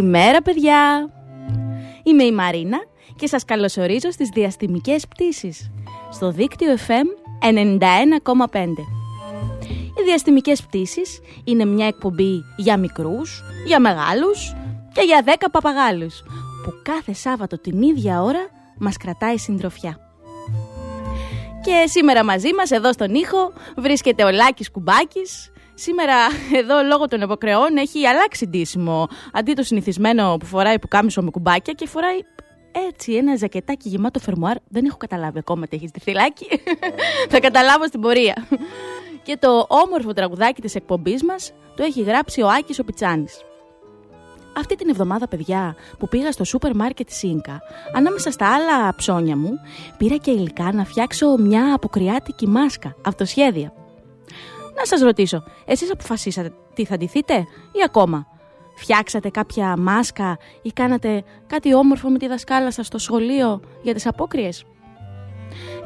Καλημέρα παιδιά! Είμαι η Μαρίνα και σας καλωσορίζω στις διαστημικές πτήσεις στο δίκτυο FM 91,5. Οι διαστημικές πτήσεις είναι μια εκπομπή για μικρούς, για μεγάλους και για 10 παπαγάλους που κάθε Σάββατο την ίδια ώρα μας κρατάει συντροφιά. Και σήμερα μαζί μας εδώ στον ήχο βρίσκεται ο Λάκης Κουμπάκης. Σήμερα εδώ λόγω των εποκρεών έχει αλλάξει ντύσιμο. Αντί το συνηθισμένο που φοράει που κάμισο με κουμπάκια και φοράει έτσι ένα ζακετάκι γεμάτο φερμουάρ. Δεν έχω καταλάβει ακόμα τι έχει στη θυλάκι. Θα καταλάβω στην πορεία. και το όμορφο τραγουδάκι της εκπομπής μας το έχει γράψει ο Άκης ο Πιτσάνης. Αυτή την εβδομάδα, παιδιά, που πήγα στο σούπερ μάρκετ Σίνκα, ανάμεσα στα άλλα ψώνια μου, πήρα και υλικά να φτιάξω μια αποκριάτικη μάσκα, αυτοσχέδια. Να σας ρωτήσω, εσείς αποφασίσατε τι θα ντυθείτε ή ακόμα; Φτιάξατε κάποια μάσκα ή κάνατε κάτι όμορφο με τη δασκάλα σας στο σχολείο για τις απόκριες;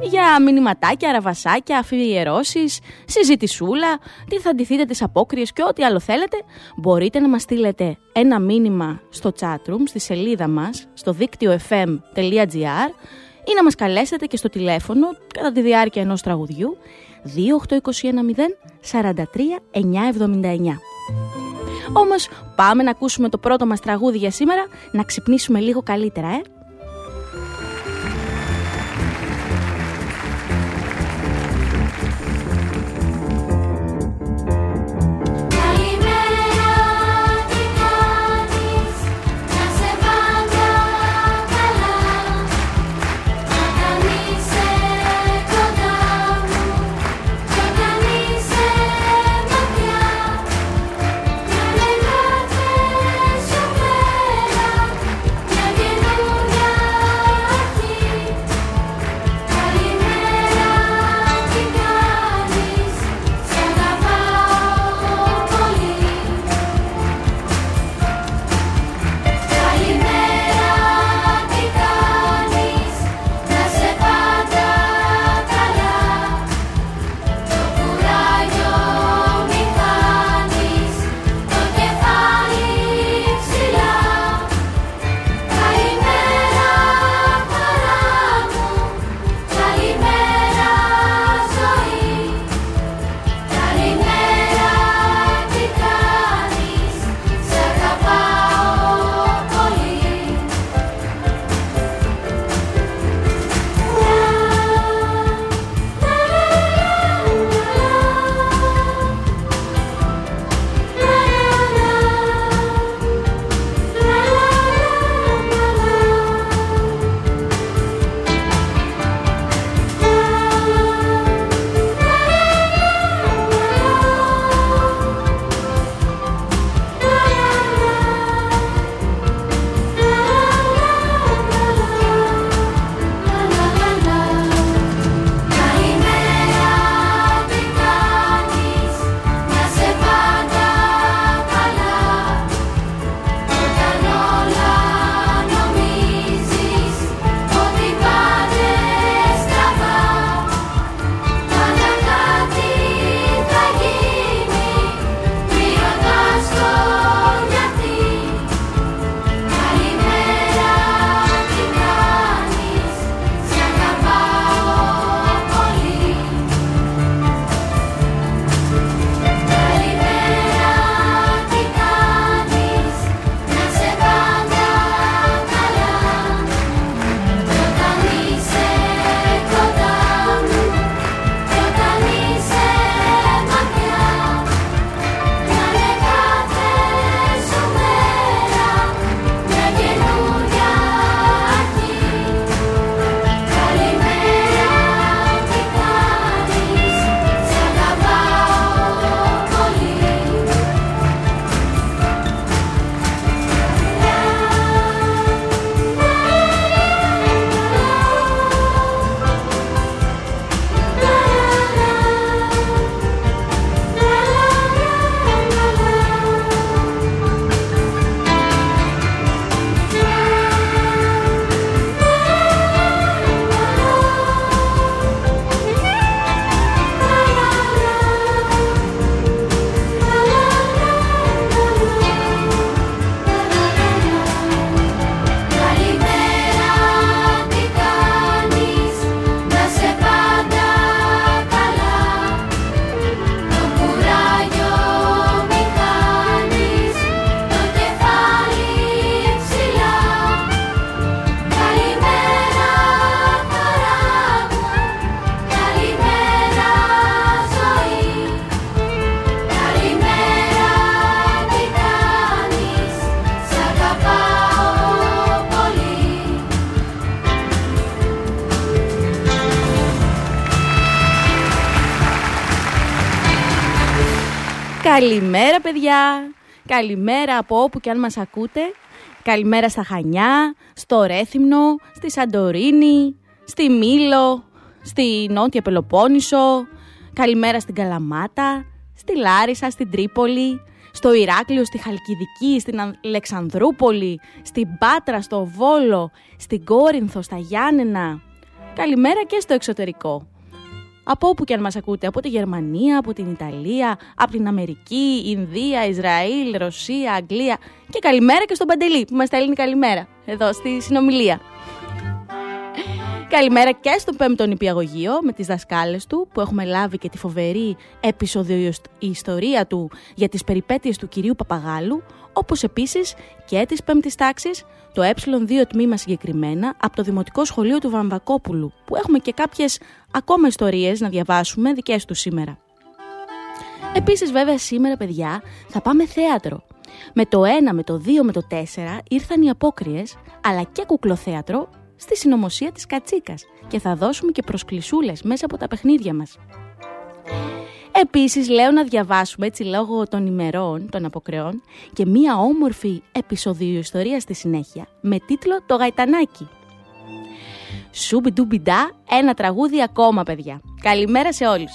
Για μηνυματάκια, αραβασάκια, αφιερώσεις, συζητησούλα, τι θα ντυθείτε τις απόκριες και ό,τι άλλο θέλετε, μπορείτε να μας στείλετε ένα μήνυμα στο chatroom, στη σελίδα μας, στο δίκτυο fm.gr ή να μας καλέσετε και στο τηλέφωνο κατά τη διάρκεια ενός τραγουδιού 28210 43 979. Όμως πάμε να ακούσουμε το πρώτο μας τραγούδι για σήμερα, να ξυπνήσουμε λίγο καλύτερα, ε. Καλημέρα παιδιά, καλημέρα από όπου και αν μας ακούτε. Καλημέρα στα Χανιά, στο Ρέθυμνο, στη Σαντορίνη, στη Μήλο, στη Νότια Πελοπόννησο. Καλημέρα στην Καλαμάτα, στη Λάρισα, στην Τρίπολη, στο Ηράκλειο, στη Χαλκιδική, στην Αλεξανδρούπολη, στην Πάτρα, στο Βόλο, στην Κόρινθο, στα Γιάννενα. Καλημέρα και στο εξωτερικό από όπου και αν μας ακούτε, από τη Γερμανία, από την Ιταλία, από την Αμερική, Ινδία, Ισραήλ, Ρωσία, Αγγλία και καλημέρα και στον Παντελή που μας στέλνει καλημέρα εδώ στη συνομιλία. Καλημέρα και στον πέμπτο νηπιαγωγείο με τις δασκάλες του που έχουμε λάβει και τη φοβερή επεισόδιο ιστορία του για τις περιπέτειες του κυρίου Παπαγάλου όπως επίσης και της πέμπτης τάξης το ε2 τμήμα συγκεκριμένα από το Δημοτικό Σχολείο του Βαμβακόπουλου που έχουμε και κάποιες ακόμα ιστορίες να διαβάσουμε δικές τους σήμερα. Επίσης βέβαια σήμερα παιδιά θα πάμε θέατρο. Με το 1, με το 2, με το 4 ήρθαν οι απόκριες αλλά και κουκλοθέατρο στη συνωμοσία της Κατσίκας και θα δώσουμε και προσκλησούλες μέσα από τα παιχνίδια μας. Επίσης λέω να διαβάσουμε έτσι λόγω των ημερών των αποκρεών και μία όμορφη επεισοδίου ιστορίας στη συνέχεια με τίτλο «Το Γαϊτανάκι». Σούμπι ντουμπιντά, ένα τραγούδι ακόμα παιδιά. Καλημέρα σε όλους.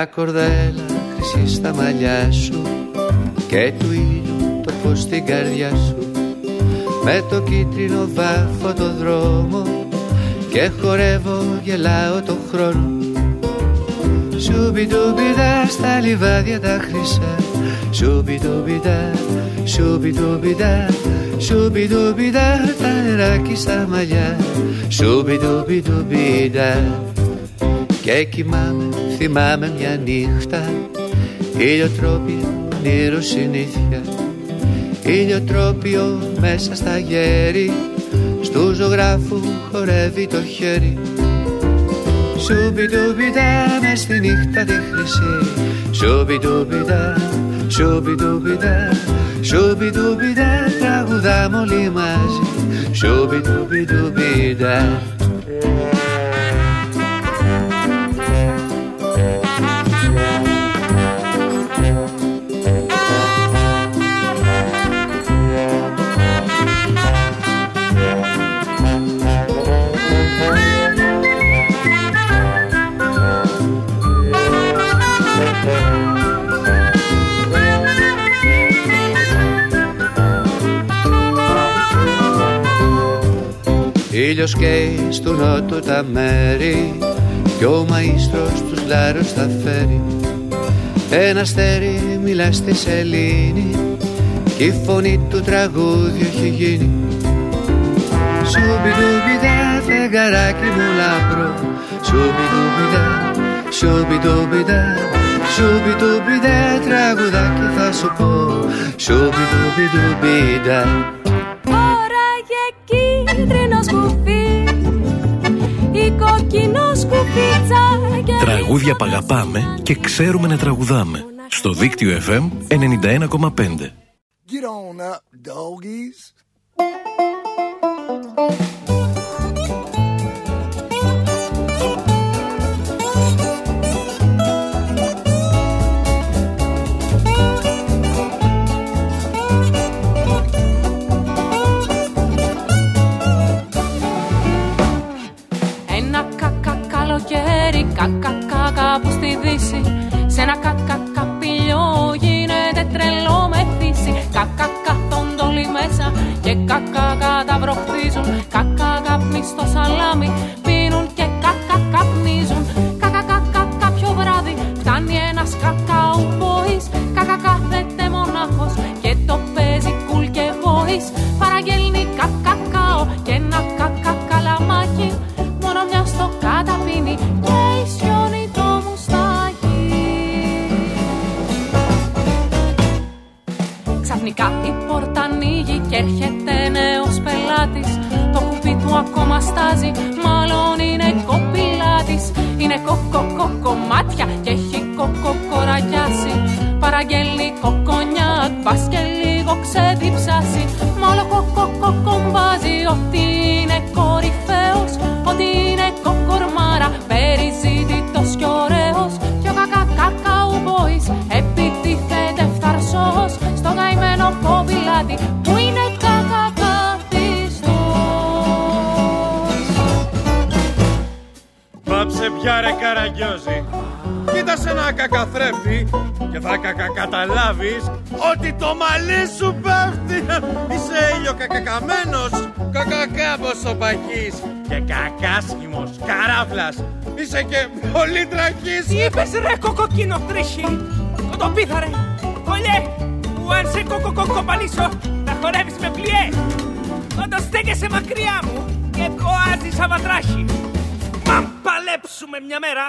Μια κορδέλα χρυσή στα μαλλιά σου Και του ήλιου το φως στην καρδιά σου. Με το κίτρινο βάφω το δρόμο Και χορεύω γελάω το χρόνο. Σουμπιτουμπιδά στα λιβάδια τα χρυσά. Σουμπιτουμπιδά, σουμπιτουμπιδά Σουμπιτουμπιδά τα νεράκι στα μαλλιά. Σουμπιτουμπιτουμπιδά Και κοιμάμαι θυμάμαι μια νύχτα. Ηλιοτρόπιο όνειρο συνήθεια. Ηλιοτρόπιο μέσα στα γέρη Στου ζωγράφου χορεύει το χέρι. Σουμπιτουμπιτά μες στη νύχτα τη χρυσή. Σουμπιτουμπιτά, σουμπιτουμπιτά Σουμπιτουμπιτά τραγουδάμε όλοι μαζί. Σουμπιτουμπιτουμπιτά ήλιος καίει στου νότου τα μέρη Κι ο μαΐστρος τους λάρους θα φέρει. Ένα αστέρι μιλά στη σελήνη Κι η φωνή του τραγούδι έχει γίνει. Σουμπιτουμπιδά φεγγαράκι μου λαμπρό Σουμπιτουμπιδά, σουμπιτουμπιδά Σουμπιτουμπιδά τραγουδάκι θα σου πω Σουμπιτουμπιτουμπιδά Τραγούδια παγαπάμε και ξέρουμε να τραγουδάμε. Στο δίκτυο FM 91,5. Get on up, doggies. Σε ένα κακακαπηλιό γίνεται τρελό με φύση. Κακακαθόνται όλοι μέσα και κακακαταβροχθίζουν Κακακαπνί ακόμα στάζει, μάλλον είναι κοπηλάτης Είναι κοκοκοκομάτια και έχει κοκοκοραγιάσει Παραγγέλνει κοκονιάκ, μπας και λίγο ξεδιψάσει καραγκιόζη. Κοίτασε ένα κακαθρέφτη και θα κακακαταλάβεις ότι το μαλλί σου πέφτει. Είσαι ήλιο κακακαμένος, κακακάμπος ο παχής και κακάσχημος καράφλας. Είσαι και πολύ τραχής. Τι είπες ρε κοκοκίνο τρίχη Το πίθα ρε Κολλιέ που αν σε κοκοκοκοπαλίσω θα χορεύεις με πλιέ Όταν στέκεσαι μακριά μου και κοάζεις αβατράχη Μα παλέψουμε μια μέρα.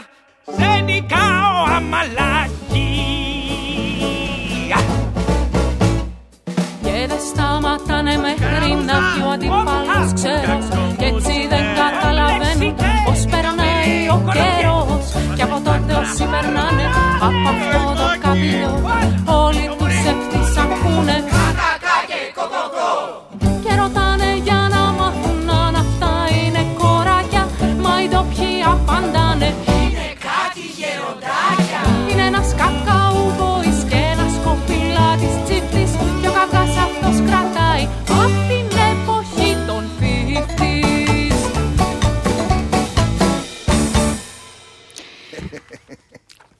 Σε νικάω αμαλάκι Και δεν σταματάνε μέχρι να πιω αντιπάλους ξέρω. Κι έτσι δεν καταλαβαίνουν πως περνάει ο καιρός. Κι από τότε όσοι περνάνε από αυτό το καπηλό Όλοι τους ευτύς ακούνε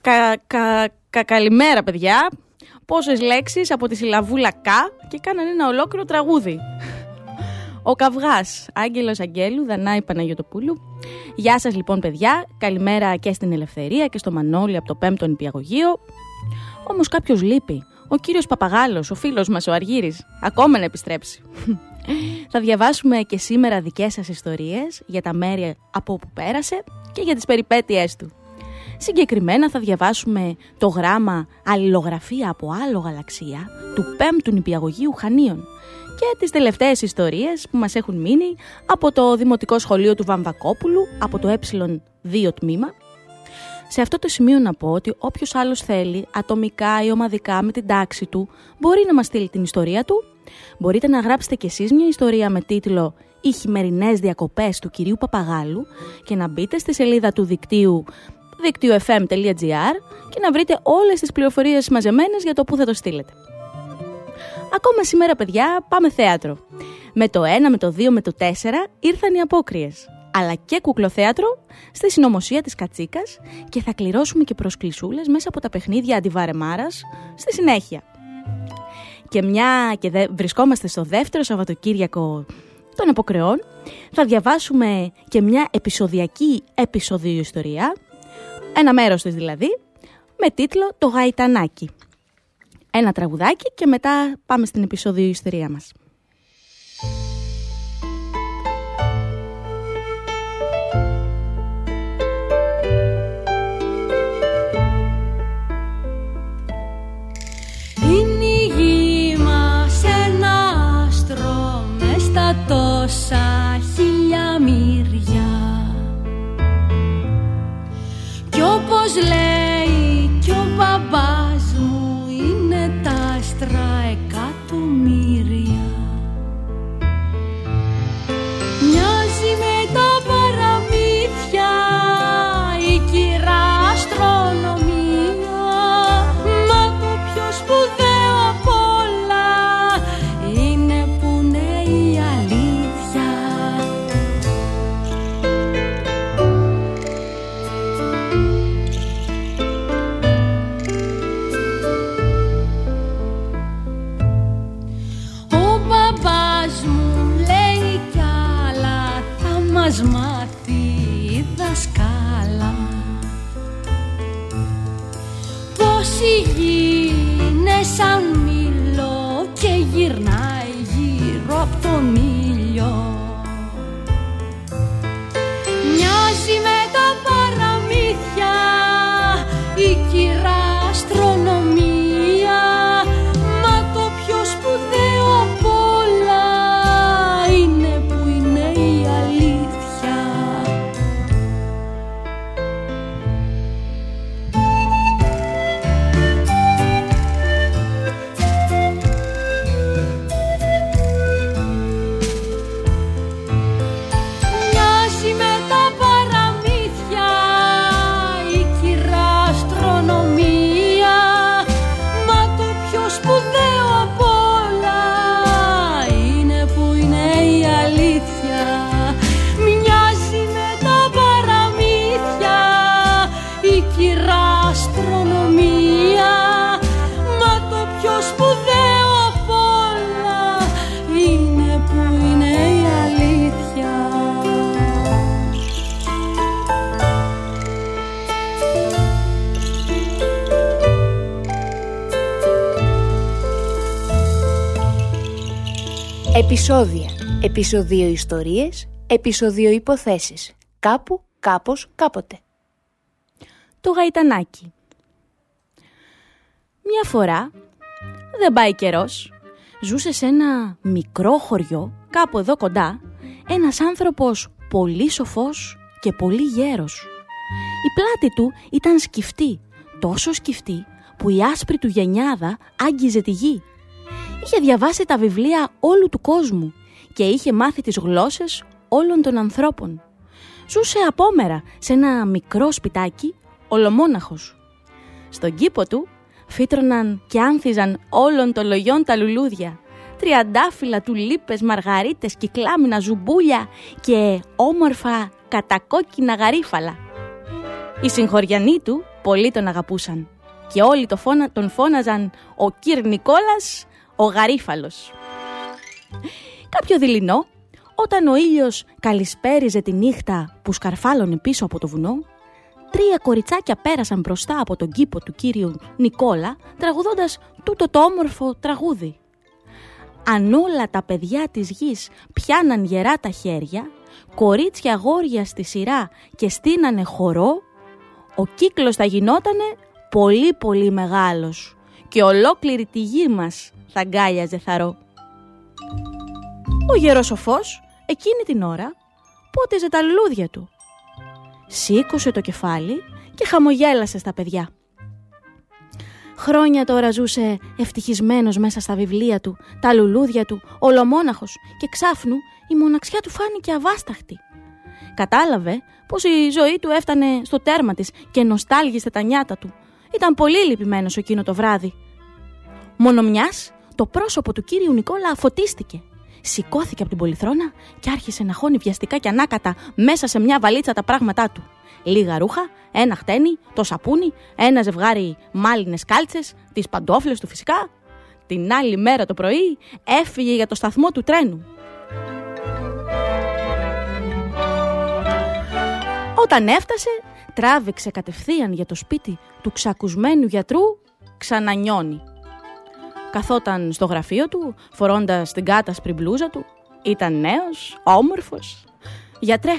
Κα, κα, κα, καλημέρα, παιδιά. Πόσες λέξεις από τη συλλαβούλα κα και κάνανε ένα ολόκληρο τραγούδι. Ο καυγάς, Άγγελος Αγγέλου, Δανάη Παναγιωτοπούλου. Γεια σας λοιπόν παιδιά, καλημέρα και στην Ελευθερία και στο Μανώλη από το 5ο νηπιαγωγείο. Όμως κάποιος λείπει. Ο κύριος Παπαγάλος, ο φίλος μας ο Αργύρης, ακόμα να επιστρέψει. Θα διαβάσουμε και σήμερα δικές σας ιστορίες για τα μέρη από όπου πέρασε και για τις περιπέτειές του. Συγκεκριμένα θα διαβάσουμε το γράμμα «Αλληλογραφία από άλλο γαλαξία» του 5ου νηπιαγωγείου Χανίων και τις τελευταίες ιστορίες που μας έχουν μείνει από το Δημοτικό Σχολείο του Βαμβακόπουλου, από το ε2 τμήμα. Σε αυτό το σημείο να πω ότι όποιος άλλος θέλει, ατομικά ή ομαδικά με την τάξη του, μπορεί να μας στείλει την ιστορία του. Μπορείτε να γράψετε κι εσείς μια ιστορία με τίτλο «Οι χειμερινές διακοπές του κυρίου Παπαγάλου» και να μπείτε στη σελίδα του δικτύου δικτύου.fm.gr και να βρείτε όλες τις πληροφορίες μαζεμένες για το που θα το στείλετε. Ακόμα σήμερα, παιδιά, πάμε θέατρο. Με το 1, με το 2, με το 4 ήρθαν οι απόκριες. Αλλά και κουκλοθέατρο στη συνωμοσία της Κατσίκας και θα κληρώσουμε και προσκλησούλες μέσα από τα παιχνίδια αντιβαρεμάρας στη συνέχεια. Και μια και δε, βρισκόμαστε στο δεύτερο Σαββατοκύριακο των αποκρεών, θα διαβάσουμε και μια επεισοδιακή επεισοδίου ιστορία, ένα μέρος της δηλαδή, με τίτλο «Το Γαϊτανάκι». Ένα τραγουδάκι και μετά πάμε στην επεισόδιο ιστορία μας. Επισόδια. Επισοδίο ιστορίες. Επισοδίο υποθέσεις. Κάπου, κάπως, κάποτε. Το γαϊτανάκι. Μια φορά, δεν πάει καιρός, ζούσε σε ένα μικρό χωριό, κάπου εδώ κοντά, ένας άνθρωπος πολύ σοφός και πολύ γέρος. Η πλάτη του ήταν σκυφτή, τόσο σκυφτή που η άσπρη του γενιάδα άγγιζε τη γη. Είχε διαβάσει τα βιβλία όλου του κόσμου και είχε μάθει τις γλώσσες όλων των ανθρώπων. Ζούσε απόμερα σε ένα μικρό σπιτάκι, ολομόναχος. Στον κήπο του φύτρωναν και άνθιζαν όλων των λογιών τα λουλούδια. Τριαντάφυλλα, τουλίπες, μαργαρίτες, κυκλάμινα, ζουμπούλια και όμορφα κατακόκκινα γαρίφαλα. Οι συγχωριανοί του πολύ τον αγαπούσαν και όλοι τον φώναζαν ο κύρ Νικόλας ο γαρίφαλος. Κάποιο δειλινό, όταν ο ήλιος καλησπέριζε τη νύχτα που σκαρφάλωνε πίσω από το βουνό, τρία κοριτσάκια πέρασαν μπροστά από τον κήπο του κύριου Νικόλα, τραγουδώντας τούτο το όμορφο τραγούδι. Αν όλα τα παιδιά της γης πιάναν γερά τα χέρια, κορίτσια γόρια στη σειρά και στείνανε χορό, ο κύκλος θα γινότανε πολύ πολύ μεγάλος και ολόκληρη τη γη μας θα αγκάλιαζε θαρό. Ο γεροσοφός εκείνη την ώρα πότιζε τα λουλούδια του. Σήκωσε το κεφάλι και χαμογέλασε στα παιδιά. Χρόνια τώρα ζούσε ευτυχισμένος μέσα στα βιβλία του, τα λουλούδια του, ολομόναχος και ξάφνου η μοναξιά του φάνηκε αβάσταχτη. Κατάλαβε πως η ζωή του έφτανε στο τέρμα της και νοστάλγησε τα νιάτα του. Ήταν πολύ λυπημένος εκείνο το βράδυ. Μόνο μιας, το πρόσωπο του κύριου Νικόλα φωτίστηκε. Σηκώθηκε από την πολυθρόνα και άρχισε να χώνει βιαστικά και ανάκατα μέσα σε μια βαλίτσα τα πράγματά του. Λίγα ρούχα, ένα χτένι, το σαπούνι, ένα ζευγάρι μάλινες κάλτσες, τις παντόφλες του φυσικά. Την άλλη μέρα το πρωί έφυγε για το σταθμό του τρένου. Όταν έφτασε, τράβηξε κατευθείαν για το σπίτι του ξακουσμένου γιατρού ξανανιώνει. Καθόταν στο γραφείο του, φορώντας την κάτασπρη μπλούζα του. Ήταν νέος, όμορφος. «Γιατρέ»,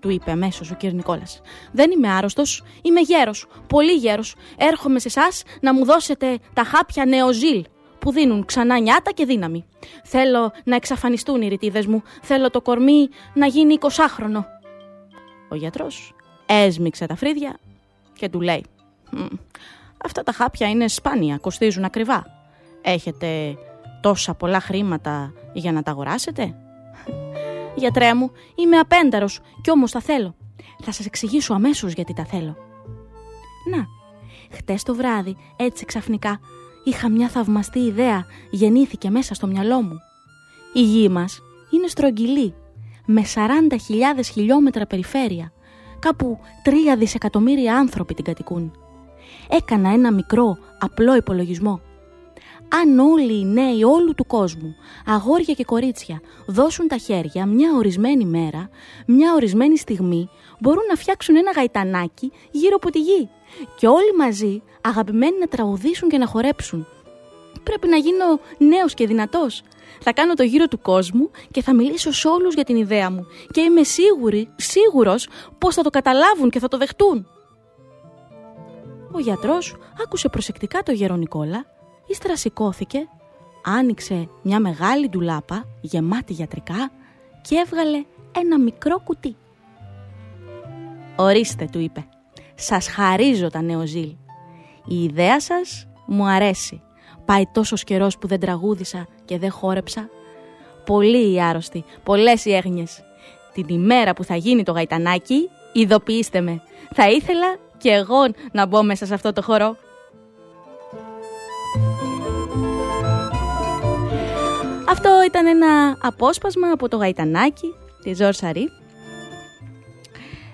του είπε αμέσως ο κ. Νικόλας, «δεν είμαι άρρωστος, είμαι γέρος, πολύ γέρος. Έρχομαι σε εσάς να μου δώσετε τα χάπια νεοζήλ που δίνουν ξανά νιάτα και δύναμη. Θέλω να εξαφανιστούν οι ρητίδες μου, θέλω το κορμί να γίνει εικοσάχρονο». Ο γιατρός έσμιξε τα φρύδια και του λέει «Αυτά τα χάπια είναι σπάνια, κοστίζουν ακριβά. Έχετε τόσα πολλά χρήματα για να τα αγοράσετε; Γιατρέ μου, είμαι απένταρος κι όμως τα θέλω. Θα σας εξηγήσω αμέσως γιατί τα θέλω. Να, χτες το βράδυ, έτσι ξαφνικά, είχα μια θαυμαστή ιδέα, γεννήθηκε μέσα στο μυαλό μου. Η γη μας είναι στρογγυλή, με 40.000 χιλιόμετρα περιφέρεια. Κάπου 3 δισεκατομμύρια άνθρωποι την κατοικούν. Έκανα ένα μικρό, απλό υπολογισμό αν όλοι οι νέοι όλου του κόσμου, αγόρια και κορίτσια, δώσουν τα χέρια μια ορισμένη μέρα, μια ορισμένη στιγμή, μπορούν να φτιάξουν ένα γαϊτανάκι γύρω από τη γη και όλοι μαζί αγαπημένοι να τραγουδήσουν και να χορέψουν. Πρέπει να γίνω νέος και δυνατός. Θα κάνω το γύρο του κόσμου και θα μιλήσω σε όλους για την ιδέα μου και είμαι σίγουρη, σίγουρος πως θα το καταλάβουν και θα το δεχτούν. Ο γιατρός άκουσε προσεκτικά το γέρο Νικόλα Ύστερα σηκώθηκε, άνοιξε μια μεγάλη ντουλάπα γεμάτη γιατρικά και έβγαλε ένα μικρό κουτί. «Ορίστε», του είπε, «σας χαρίζω τα νεοζήλ. Η ιδέα σας μου αρέσει. Πάει τόσος καιρός που δεν τραγούδισα και δεν χόρεψα; Πολλοί οι άρρωστοι, πολλές οι έγνοιες. Την ημέρα που θα γίνει το γαϊτανάκι, ειδοποιήστε με. Θα ήθελα και εγώ να μπω μέσα σε αυτό το χώρο. Αυτό ήταν ένα απόσπασμα από το γαϊτανάκι τη Ζόρ Σαρή.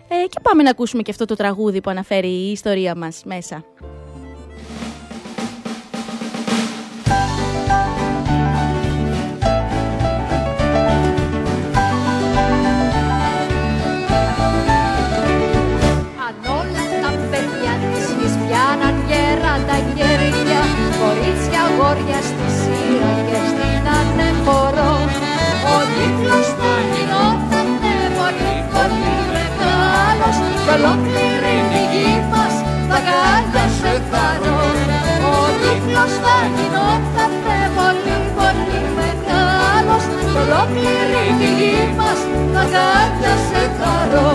Ε, και πάμε να ακούσουμε και αυτό το τραγούδι που αναφέρει η ιστορία μας μέσα. Ολόκληρη τη γη μας αγκάλια σε χαρώ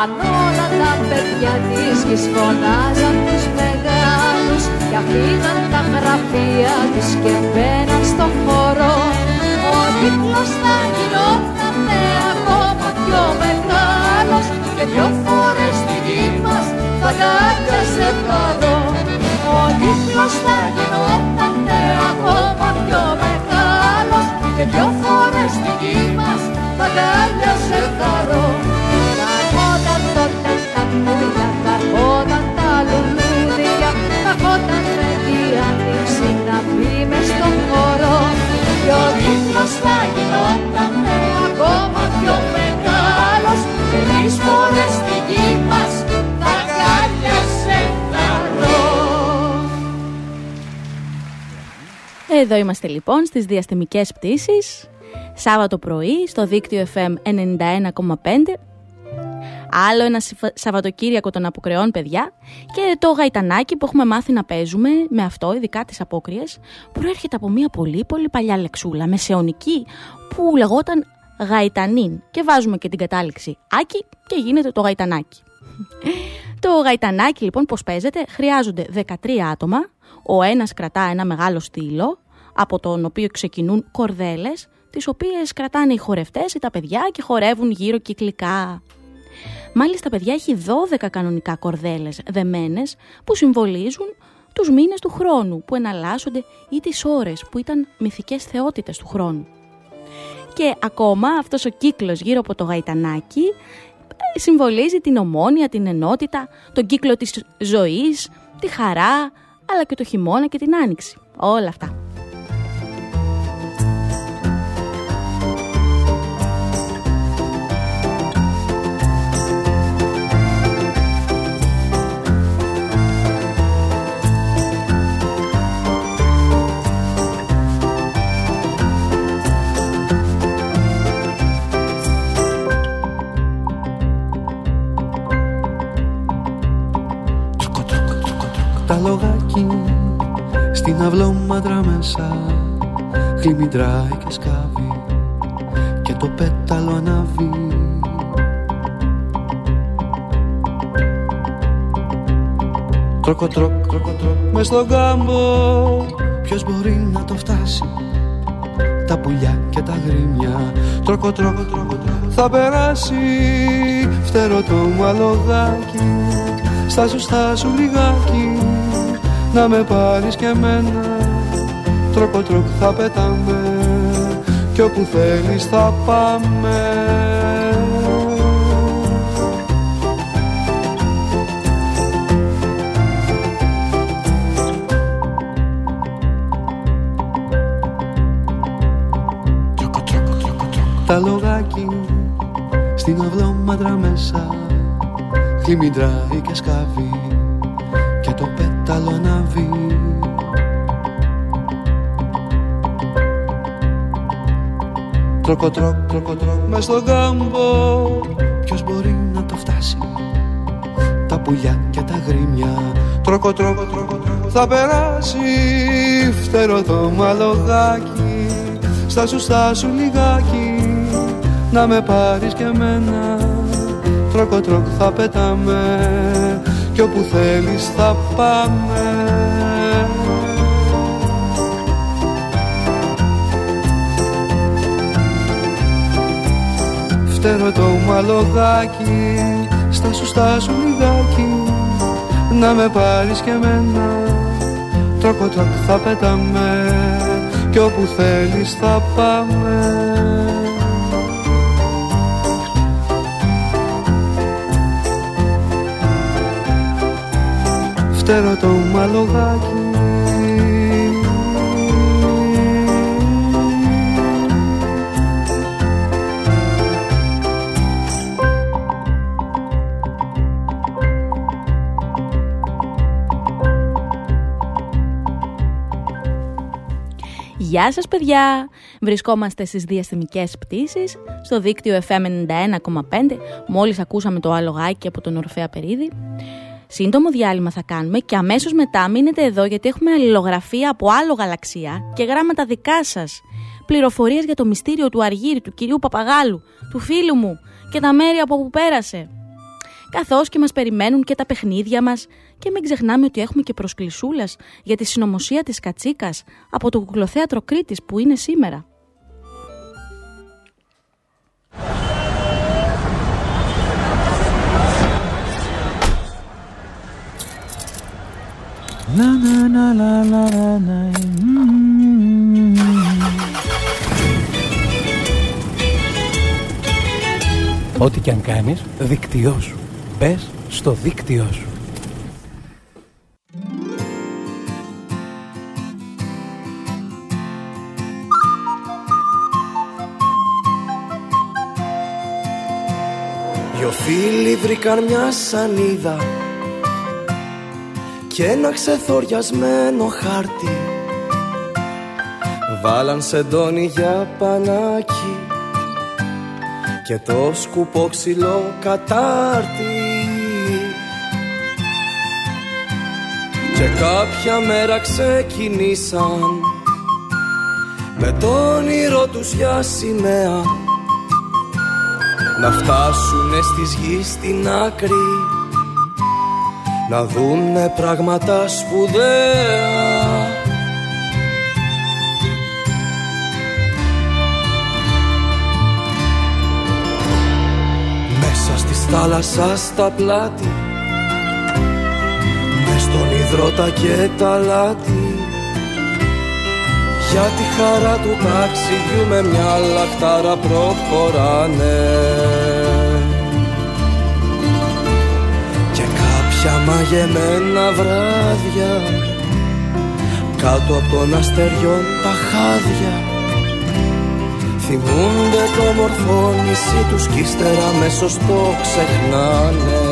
Αν όλα τα παιδιά της γης φωνάζαν τους μεγάλους και αφήναν τα γραφεία τους και μπαίναν στο χώρο ο κύκλος θα γινόταν ακόμα πιο μεγάλος και δυο φορές στη γη μας θα σε χαρώ ο κύκλος θα γινόταν ακόμα πιο μεγάλος και δυο φορές στη γη μας θα σε χαρώ Καθόταν τότε τα πουλιά, καθόταν τα λουλούδια καθόταν με τη άνοιξη να μπει μες στον χώρο. Και ο κύκλος θα γινόταν ακόμα πιο μεγάλος και τρεις φορές στη γη μας θα κάλιασε χαρό. Εδώ είμαστε λοιπόν στις διαστημικές πτήσεις, Σάββατο πρωί στο δίκτυο FM 91,5 Άλλο ένα Σαββατοκύριακο των αποκρεών, παιδιά, και το γαϊτανάκι που έχουμε μάθει να παίζουμε με αυτό, ειδικά τις απόκριες, προέρχεται από μια πολύ πολύ παλιά λεξούλα, μεσαιωνική, που λεγόταν γαϊτανίν. Και βάζουμε και την κατάληξη άκι και γίνεται το γαϊτανάκι. το γαϊτανάκι λοιπόν πώς παίζεται, χρειάζονται 13 άτομα, ο ένας κρατά ένα μεγάλο στήλο, από τον οποίο ξεκινούν κορδέλες, τις οποίες κρατάνε οι χορευτές ή τα παιδιά και χορεύουν γύρω κυκλικά. Μάλιστα, παιδιά, έχει 12 κανονικά κορδέλες δεμένες που συμβολίζουν τους μήνες του χρόνου που εναλλάσσονται ή τις ώρες που ήταν μυθικές θεότητες του χρόνου. Και ακόμα αυτός ο κύκλος γύρω από το γαϊτανάκι ε, συμβολίζει την ομόνια, την ενότητα, τον κύκλο της ζωής, τη χαρά, αλλά και το χειμώνα και την άνοιξη. Όλα αυτά. Τ' αλογάκι στην αυλόμαντρα μέσα Χλιμιντράει και σκάβει και το πέταλο ανάβει. Τρόκο τρόκ, τρόκο τρόκ μες στον κάμπο. Ποιος μπορεί να το φτάσει; Τα πουλιά και τ' αγρίμια. Τρόκο τρόκο τρόκο θα περάσει. Φτερό το μαλογάκι Στάσου στάσου λιγάκι να με πάρεις και εμένα Τρόκο τρόκ θα πετάμε κι όπου θέλεις θα πάμε. Τ' αλογάκι στην αυλόμαντρα μέσα Χλιμιντράει και σκάβει Τρόκο τρόκ, τρόκο τρόκ μες στον κάμπο Ποιος μπορεί να το φτάσει; Τα πουλιά και τ' αγρίμια. Τρόκο τρόκο τρόκο τρόκο θα περάσει Φτερό το μαλογάκι. Στάσου στάσου λιγάκι. Να με πάρεις και εμένα. Τρόκο τρόκ θα πετάμε. Κι όπου θέλεις θα πάμε φτερό το μαλογάκι Στάσου στάσου λιγάκι. Να με πάρεις και εμένα Τρόκο τρόκ θα πετάμε Κι όπου θέλεις θα πάμε. Φτερό το μαλογάκι Γεια σας παιδιά! Βρισκόμαστε στις διαστημικές πτήσεις, στο δίκτυο FM 91,5, μόλις ακούσαμε το άλογάκι από τον Ορφέα Περίδη. Σύντομο διάλειμμα θα κάνουμε και αμέσως μετά μείνετε εδώ γιατί έχουμε αλληλογραφία από άλλο γαλαξία και γράμματα δικά σας. Πληροφορίες για το μυστήριο του Αργύρι, του κυρίου Παπαγάλου, του φίλου μου και τα μέρη από όπου πέρασε. Καθώς και μας περιμένουν και τα παιχνίδια μας και μην ξεχνάμε ότι έχουμε και προσκλησούλας για τη συνωμοσία της Κατσίκας από το Κουκλοθέατρο Κρήτης που είναι σήμερα. Ό,τι και αν κάνεις, δίκτυό σου. Μπες στο δίκτυό σου. Δυο φίλοι βρήκαν μια σανίδα και ένα ξεθοριασμένο χάρτη Βάλαν σε ντόνι για πανάκι και το σκουπό ξυλό κατάρτι. Και κάποια μέρα ξεκινήσαν με τον όνειρο τους για σημαία. Να φτάσουνε στις γης στην άκρη να δούνε πράγματα σπουδαία θάλασσα στα πλάτη. Μες στον υδρότα και τα λάτι. Για τη χαρά του ταξιδιού με μια λαχτάρα προχωράνε. Και κάποια μαγεμένα βράδια Κάτω από τον αστεριών τα χάδια Θυμούνται το μορφό νησί τους κι ύστερα μέσω το ξεχνάνε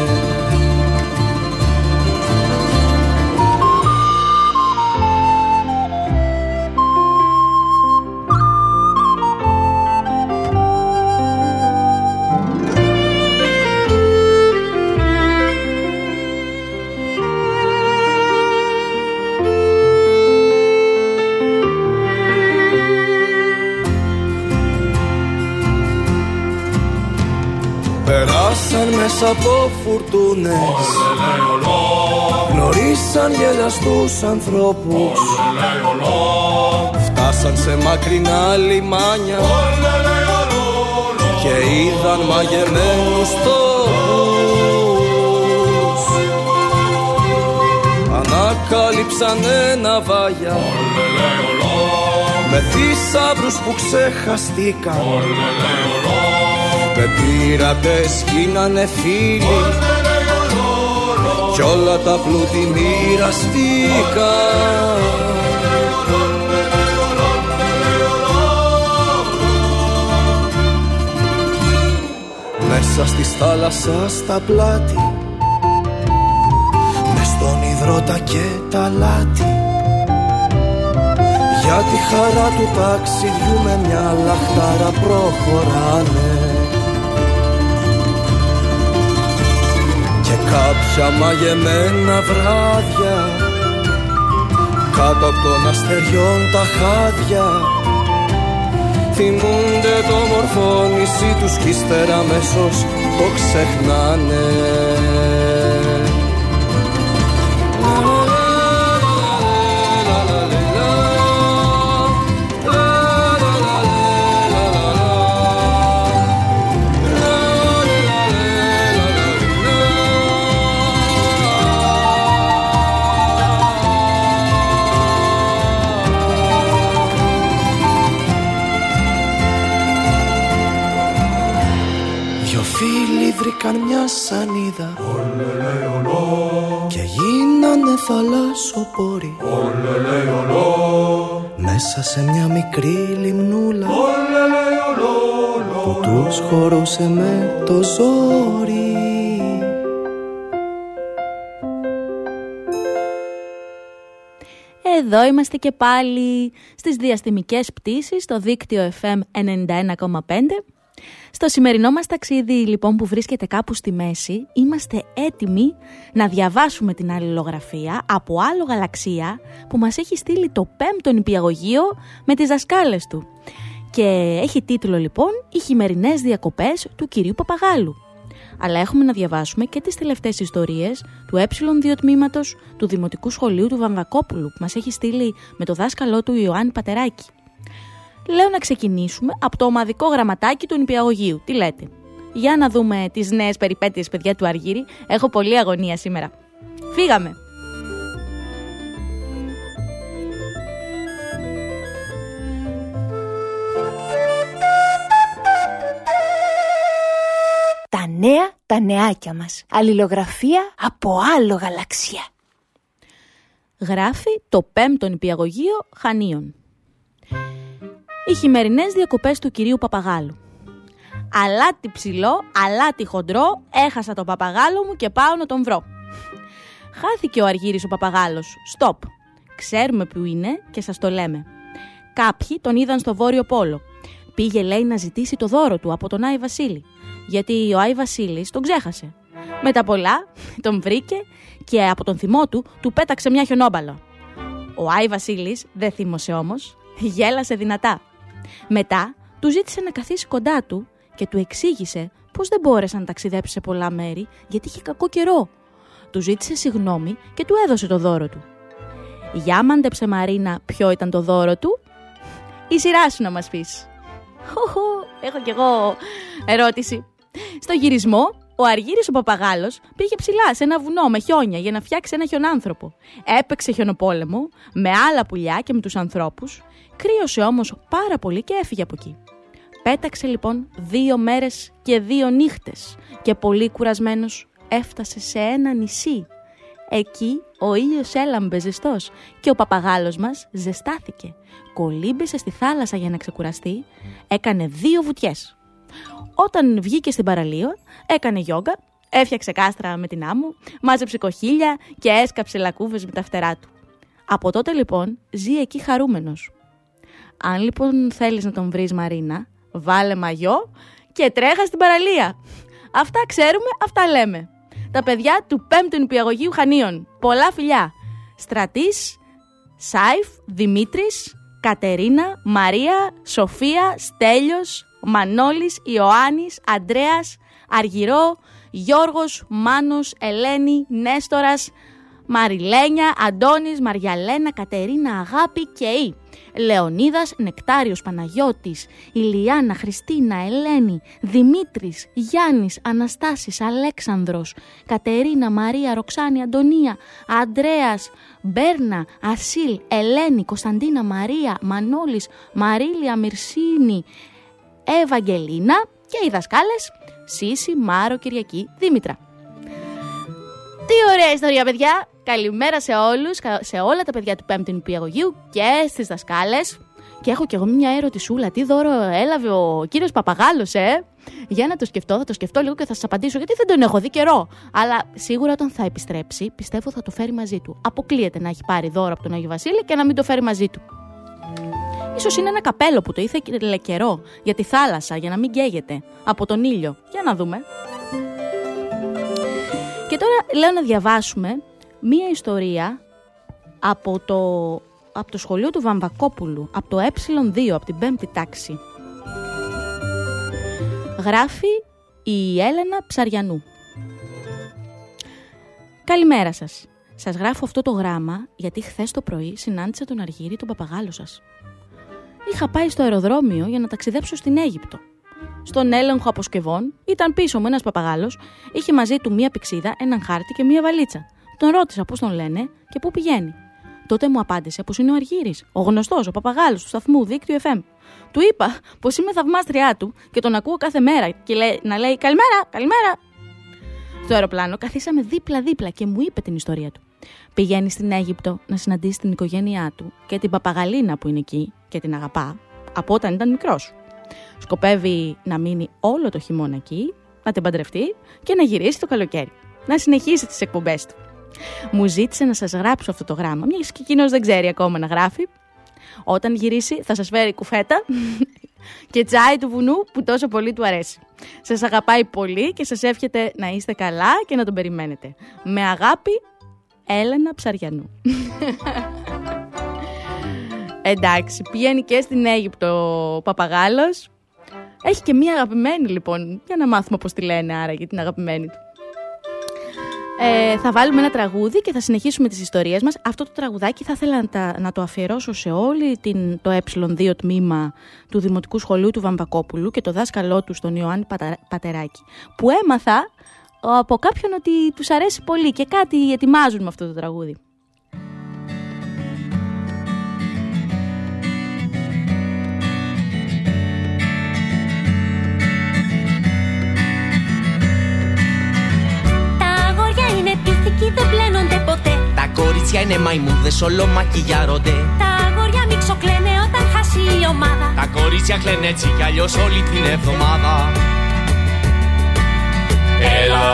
Περάσαν μέσα από φουρτούνες Γνωρίσαν γελαστούς ανθρώπους. Φτάσαν σε μακρινά λιμάνια Και είδαν μαγεμένους τόπους. Ανακάλυψαν ένα βάγια Με θησαύρους που ξεχαστήκαν με πειρατές γίνανε φίλοι. Κι όλα τα πλούτη μοιραστήκα. Μέσα στη θάλασσας στα πλάτη Μες στον υδρότα και τα λάτι. Για τη χαρά του ταξιδιού με μια λαχτάρα προχωράνε κάποια μαγεμένα βράδια κάτω από τον αστεριών τα χάδια. Θυμούνται το μορφό νησί τους κι ύστερα αμέσως το ξεχνάνε βρήκαν μια σανίδα. Και γίνανε θαλάσσοπόροι Μέσα σε μια μικρή λιμνούλα. Που τους χωρούσε με το ζόρι. Εδώ είμαστε και πάλι στις διαστημικές πτήσεις στο δίκτυο FM 91,5. Στο σημερινό μας ταξίδι λοιπόν που βρίσκεται κάπου στη μέση είμαστε έτοιμοι να διαβάσουμε την αλληλογραφία από άλλο γαλαξία που μας έχει στείλει το πέμπτο νηπιαγωγείο με τις δασκάλες του. Και έχει τίτλο λοιπόν «Οι χειμερινές διακοπές του κυρίου Παπαγάλου» αλλά έχουμε να διαβάσουμε και τις τελευταίες ιστορίες του ε2 τμήματος του Δημοτικού Σχολείου του Βαμβακόπουλου που μας έχει στείλει με το δάσκαλό του Ιωάννη Πατεράκη. Λέω να ξεκινήσουμε από το ομαδικό γραμματάκι του νηπιαγωγείου. Τι λέτε; Για να δούμε τις νέες περιπέτειες παιδιά του Αργύρι. Έχω πολλή αγωνία σήμερα. Φύγαμε! Τα νέα τα νεάκια μας. Αλληλογραφία από άλλο γαλαξία. Γράφει το πέμπτο νηπιαγωγείο Χανίων. Οι χειμερινές διακοπές του κυρίου Παπαγάλου. Αλάτι ψηλό, αλάτι χοντρό, έχασα τον παπαγάλο μου και πάω να τον βρω. Χάθηκε ο Αργύρης ο παπαγάλος. Στοπ. Ξέρουμε που είναι και σας το λέμε. Κάποιοι τον είδαν στο Βόρειο Πόλο. Πήγε λέει να ζητήσει το δώρο του από τον Άι Βασίλη γιατί ο Άι Βασίλης τον ξέχασε. Με τα πολλά τον βρήκε και από τον θυμό του του πέταξε μια χιονόμπαλο. Ο Άι Βασίλης δεν θύμωσε όμως, γέλασε δυνατά. Μετά του ζήτησε να καθίσει κοντά του και του εξήγησε πως δεν μπόρεσε να ταξιδέψει σε πολλά μέρη γιατί είχε κακό καιρό. Του ζήτησε συγγνώμη και του έδωσε το δώρο του. Για μάντεψε Μαρίνα ποιο ήταν το δώρο του; Η σειρά σου να μας πεις. Έχω κι εγώ ερώτηση. Στο γυρισμό, ο Αργύρι ο Παπαγάλος πήγε ψηλά σε ένα βουνό με χιόνια για να φτιάξει ένα χιονάνθρωπο. Έπαιξε χιονοπόλεμο με άλλα πουλιά και με τους ανθρώπους. Κρύωσε όμως πάρα πολύ και έφυγε από εκεί. Πέταξε λοιπόν δύο μέρες και δύο νύχτες και πολύ κουρασμένος έφτασε σε ένα νησί. Εκεί ο ήλιος έλαμπε ζεστός και ο παπαγάλος μας ζεστάθηκε. Κολύμπησε στη θάλασσα για να ξεκουραστεί, έκανε δύο βουτιές. Όταν βγήκε στην παραλία, έκανε γιόγκα, έφτιαξε κάστρα με την άμμο, μάζεψε κοχύλια και έσκαψε λακκούβες με τα φτερά του. Από τότε λοιπόν ζει εκεί χαρούμενος. Αν λοιπόν θέλεις να τον βρεις Μαρίνα, βάλε μαγιό και τρέχα στην παραλία. Αυτά ξέρουμε, αυτά λέμε. Τα παιδιά του 5ου νηπιαγωγείου Χανίων. Πολλά φιλιά. Στρατής, Σάιφ, Δημήτρης, Κατερίνα, Μαρία, Σοφία, Στέλιος, Μανώλης, Ιωάννης, Αντρέας, Αργυρό, Γιώργος, Μάνος, Ελένη, Νέστορας, Μαριλένια, Αντώνης, Μαριαλένα, Κατερίνα, Αγάπη και η. Λεωνίδας, Νεκτάριος, Παναγιώτης, Ηλιάνα, Χριστίνα, Ελένη, Δημήτρης, Γιάννης, Αναστάσης, Αλέξανδρος, Κατερίνα, Μαρία, Ροξάνη, Αντωνία, Αντρέας, Μπέρνα, Ασίλ, Ελένη, Κωνσταντίνα, Μαρία, Μανώλης, Μαρίλια, Μυρσίνη, Ευαγγελίνα και οι δασκάλες Σύση, Μάρο, Κυριακή, Δήμητρα. Τι ωραία ιστορία, παιδιά! Καλημέρα σε όλους, σε όλα τα παιδιά του 5ου νηπιαγωγείου και στις δασκάλες. Και έχω κι εγώ μια ερωτησούλα. Τι δώρο έλαβε ο κύριος Παπαγάλος, ε! Για να το σκεφτώ, θα το σκεφτώ λίγο και θα σας απαντήσω, γιατί δεν τον έχω δει καιρό. Αλλά σίγουρα όταν θα επιστρέψει, πιστεύω θα το φέρει μαζί του. Αποκλείεται να έχει πάρει δώρο από τον Άγιο Βασίλη και να μην το φέρει μαζί του. Ίσως είναι ένα καπέλο που το ήθελε καιρό για τη θάλασσα, για να μην καίγεται από τον ήλιο. Για να δούμε. Και τώρα λέω να διαβάσουμε μία ιστορία από το, από το σχολείο του Βαμβακόπουλου, από το ε2, από την πέμπτη τάξη. Γράφει η Έλενα Ψαριανού. Καλημέρα σας. Σας γράφω αυτό το γράμμα γιατί χθες το πρωί συνάντησα τον Αργύρι, τον παπαγάλο σας είχα πάει στο αεροδρόμιο για να ταξιδέψω στην Αίγυπτο. Στον έλεγχο αποσκευών ήταν πίσω μου ένας παπαγάλος, είχε μαζί του μία πηξίδα, έναν χάρτη και μία βαλίτσα. Τον ρώτησα πώς τον λένε και πού πηγαίνει. Τότε μου απάντησε πως είναι ο Αργύρι, ο γνωστός, ο παπαγάλος του σταθμού δίκτυο FM. Του είπα πως είμαι θαυμάστριά του και τον ακούω κάθε μέρα και λέει, να λέει Καλημέρα, καλημέρα. Στο αεροπλάνο καθίσαμε δίπλα-δίπλα και μου είπε την ιστορία του. Πηγαίνει στην Αίγυπτο να συναντήσει την οικογένειά του και την παπαγαλίνα που είναι εκεί και την αγαπά από όταν ήταν μικρός. Σκοπεύει να μείνει όλο το χειμώνα εκεί, να την παντρευτεί και να γυρίσει το καλοκαίρι. Να συνεχίσει τις εκπομπές του. Μου ζήτησε να σας γράψω αυτό το γράμμα, μιας και εκείνος δεν ξέρει ακόμα να γράφει. Όταν γυρίσει θα σας φέρει κουφέτα και τσάι του βουνού που τόσο πολύ του αρέσει. Σας αγαπάει πολύ και σας εύχεται να είστε καλά και να τον περιμένετε. Με αγάπη, Έλενα Ψαριανού. Εντάξει, πηγαίνει και στην Αίγυπτο ο Παπαγάλος. Έχει και μία αγαπημένη λοιπόν. Για να μάθουμε πώς τη λένε άραγε την αγαπημένη του. Ε, θα βάλουμε ένα τραγούδι και θα συνεχίσουμε τις ιστορίες μας. Αυτό το τραγουδάκι θα ήθελα να, τα- να το αφιερώσω σε όλη την, το ε2 τμήμα του Δημοτικού Σχολείου του Βαμβακόπουλου και το δάσκαλό του, τον Ιωάννη Πατα- Πατεράκη, που έμαθα από κάποιον ότι τους αρέσει πολύ και κάτι ετοιμάζουν με αυτό το τραγούδι. Πίθηκοι, δεν πλένονται ποτέ. Τα κορίτσια είναι μαϊμούδες, όλο μακιγιάρονται. Τα αγόρια μη ξοκλαίνε όταν χάσει η ομάδα. Τα κορίτσια κλαίνε έτσι κι αλλιώς όλη την εβδομάδα. Έλα,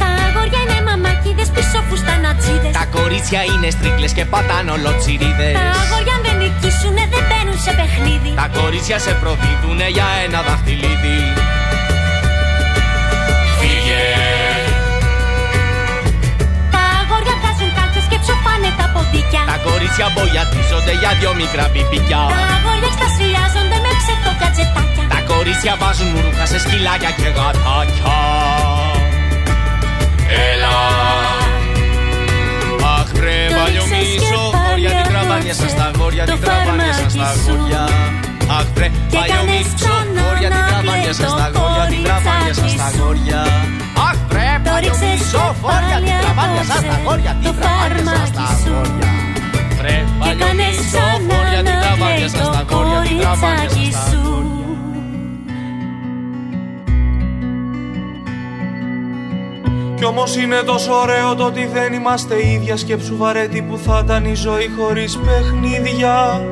Τα αγόρια είναι μαμάκιδες πίσω φουστανατζίδες. τα κορίτσια είναι στρίκλες και πατάνε ολοτσιρίδες. Τα αγόρια αν δεν νικήσουνε δεν μπαίνουν σε παιχνίδι. Τα κορίτσια σε προδίδουνε για ένα δαχτυλίδι. Ψοφάνε τα ποντίκια. τα κορίτσια μπογιατίζονται για δυο μικρά πιπικιά. Τα αγόρια εκστασιάζονται με ψεύτο κατζετάκια. Τα κορίτσια βάζουν ρούχα σε σκυλάκια και γατάκια. Έλα. Αχ ρε Το παλιωμίσω, ρίξες και χωριά την πάλι τραβάνια σας τα γόρια, το την τραβάνια σας τα φαρμάκι σου. γόρια. Αχ ρε Και παλιωμίσω, κάνεις ξανά χωριά την ρίξες παλιωμίσω, και χωριά την πάλι τραβάνια σας τα απόψε γόρια, την το τραβάνια σας τα φαρμάκι σου. γόρια. Ρε Και κάνεις παλιωμίσω, ξανά χωριά την να τραβάνια κλαίει σας το τα γόρια, την τραβάνια κοριτσάκι σας τα σου. Κι όμως είναι τόσο ωραίο το ότι δεν είμαστε ίδια Σκέψου βαρέτη που θα ήταν η ζωή χωρίς παιχνίδια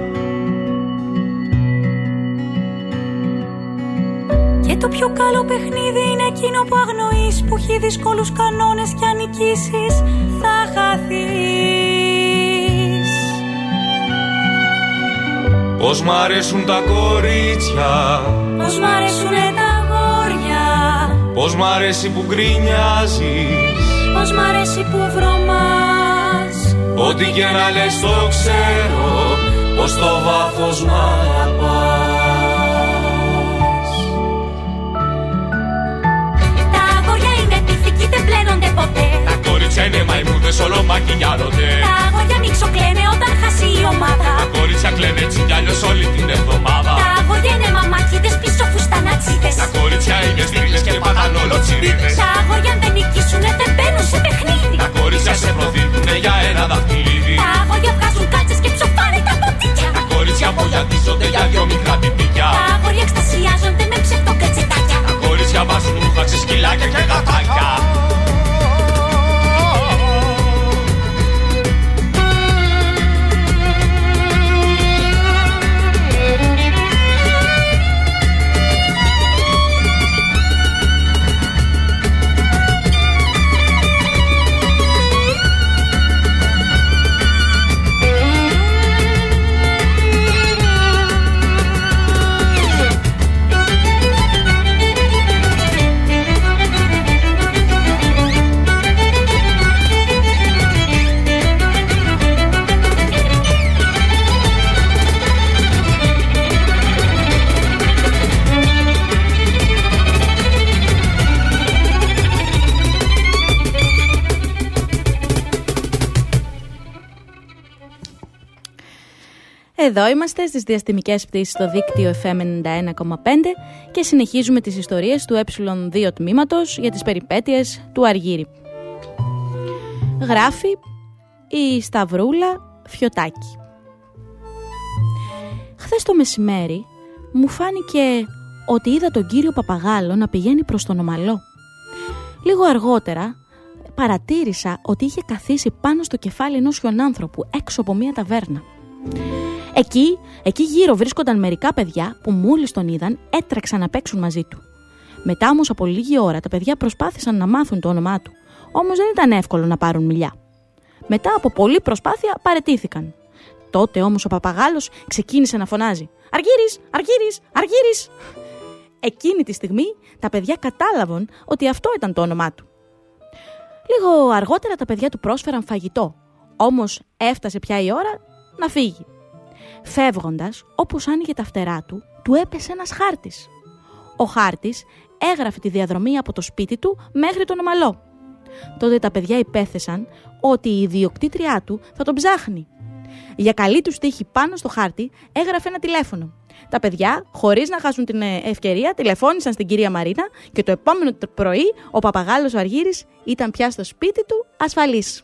το πιο καλό παιχνίδι είναι εκείνο που αγνοείς Που έχει δύσκολους κανόνες και αν νικήσεις θα χαθείς. Πως μ' αρέσουν τα κορίτσια Πως μ' αρέσουνε τα αγόρια Πως μ' αρέσει που γκρινιάζεις. Πως μ' αρέσει που βρωμάς. Ό,τι και να λες το ξέρω Πως το βάθος μ' αγαπάς κορίτσια είναι μαϊμούδες όλο μακιγιάρονται Τα αγόρια μη ξοκλαίνε όταν χάσει η ομάδα. Τα κορίτσια κλαίνε έτσι κι αλλιώς όλη την εβδομάδα. Τα αγόρια είναι μαμάκιδες πίσω φουστανατσίδες Τα κορίτσια είναι στρίγλες και πατάνε ολοτσιρίδες Τα αγόρια αν δεν νικήσουνε δεν μπαίνουν σε παιχνίδι. Τα κορίτσια σε προδίδουνε για ένα δαχτυλίδι. Τα αγόρια βγάζουν κάλτσες και ψοφάνε τα ποντίκια Τα κορίτσια μπογιατίζονται για δυο μικρά πιπικιά Τα αγόρια εκστασιάζονται με ψευτοκατσετάκια Τα κορίτσια βάζουν ρούχα σε σκυλάκια και γατάκια Εδώ είμαστε στις διαστημικές πτήσεις στο δίκτυο FM 91,5 και συνεχίζουμε τις ιστορίες του ε2 τμήματος για τις περιπέτειες του Αργύρι. Γράφει η Σταυρούλα Φιωτάκη. Χθες το μεσημέρι μου φάνηκε ότι είδα τον κύριο Παπαγάλο να πηγαίνει προς τον Ομαλό. Λίγο αργότερα παρατήρησα ότι είχε καθίσει πάνω στο κεφάλι ενός χιονάνθρωπου έξω από μια ταβέρνα. Εκεί, εκεί γύρω βρίσκονταν μερικά παιδιά που μόλις τον είδαν έτρεξαν να παίξουν μαζί του. Μετά όμως από λίγη ώρα τα παιδιά προσπάθησαν να μάθουν το όνομά του. Όμως δεν ήταν εύκολο να πάρουν μιλιά. Μετά από πολλή προσπάθεια παρετήθηκαν. Τότε όμως ο παπαγάλος ξεκίνησε να φωνάζει «Αργύρης, Αργύρης, Αργύρης». Εκείνη τη στιγμή τα παιδιά κατάλαβαν ότι αυτό ήταν το όνομά του. Λίγο αργότερα τα παιδιά του πρόσφεραν φαγητό, όμως έφτασε πια η ώρα να φύγει. Φεύγοντας, όπως άνοιγε τα φτερά του, του έπεσε ένας χάρτης. Ο χάρτης έγραφε τη διαδρομή από το σπίτι του μέχρι τον ομαλό. Τότε τα παιδιά υπέθεσαν ότι η ιδιοκτήτριά του θα τον ψάχνει. Για καλή τους τύχη πάνω στο χάρτη έγραφε ένα τηλέφωνο. Τα παιδιά, χωρίς να χάσουν την ε, ευκαιρία, τηλεφώνησαν στην κυρία Μαρίνα και το επόμενο πρωί ο παπαγάλος ο Αργύρης ήταν πια στο σπίτι του ασφαλής.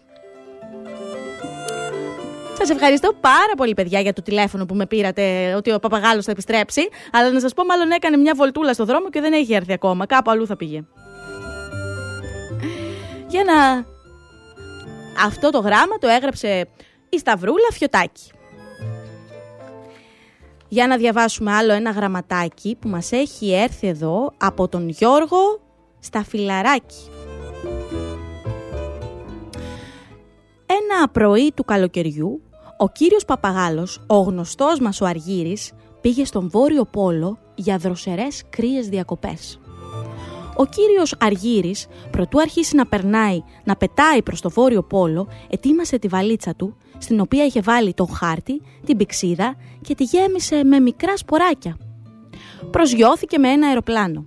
Σας ευχαριστώ πάρα πολύ, παιδιά, για το τηλέφωνο που με πήρατε ότι ο παπαγάλος θα επιστρέψει. Αλλά να σας πω, μάλλον έκανε μια βολτούλα στο δρόμο και δεν έχει έρθει ακόμα. Κάπου αλλού θα πήγε. Για να. Αυτό το γράμμα το έγραψε η Σταυρούλα Φιωτάκη. Για να διαβάσουμε άλλο ένα γραμματάκι που μας έχει έρθει εδώ από τον Γιώργο Σταφυλαράκη. Ένα πρωί του καλοκαιριού, ο κύριος Παπαγάλος, ο γνωστός μας ο Αργύρης, πήγε στον Βόρειο Πόλο για δροσερές κρύες διακοπές. Ο κύριος Αργύρης, προτού αρχίσει να περνάει, να πετάει προς το Βόρειο Πόλο, ετοίμασε τη βαλίτσα του, στην οποία είχε βάλει τον χάρτη, την πηξίδα και τη γέμισε με μικρά σποράκια. Προσγειώθηκε με ένα αεροπλάνο.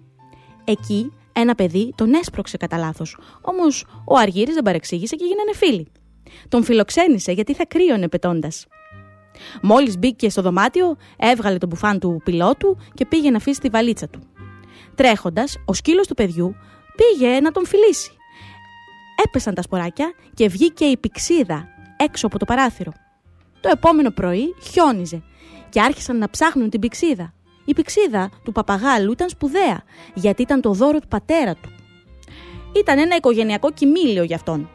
Εκεί ένα παιδί τον έσπρωξε κατά λάθος. Όμως ο Αργύρης δεν παρεξήγησε και γίνανε φίλοι. Τον φιλοξένησε γιατί θα κρύωνε πετώντας. Μόλις μπήκε στο δωμάτιο, έβγαλε τον μπουφάν του πιλότου και πήγε να αφήσει τη βαλίτσα του. Τρέχοντας, ο σκύλος του παιδιού πήγε να τον φιλήσει. Έπεσαν τα σποράκια και βγήκε η πηξίδα έξω από το παράθυρο. Το επόμενο πρωί χιόνιζε και άρχισαν να ψάχνουν την πηξίδα. Η πηξίδα του παπαγάλου ήταν σπουδαία γιατί ήταν το δώρο του πατέρα του. Ήταν ένα οικογενειακό κοιμήλιο για αυτόν.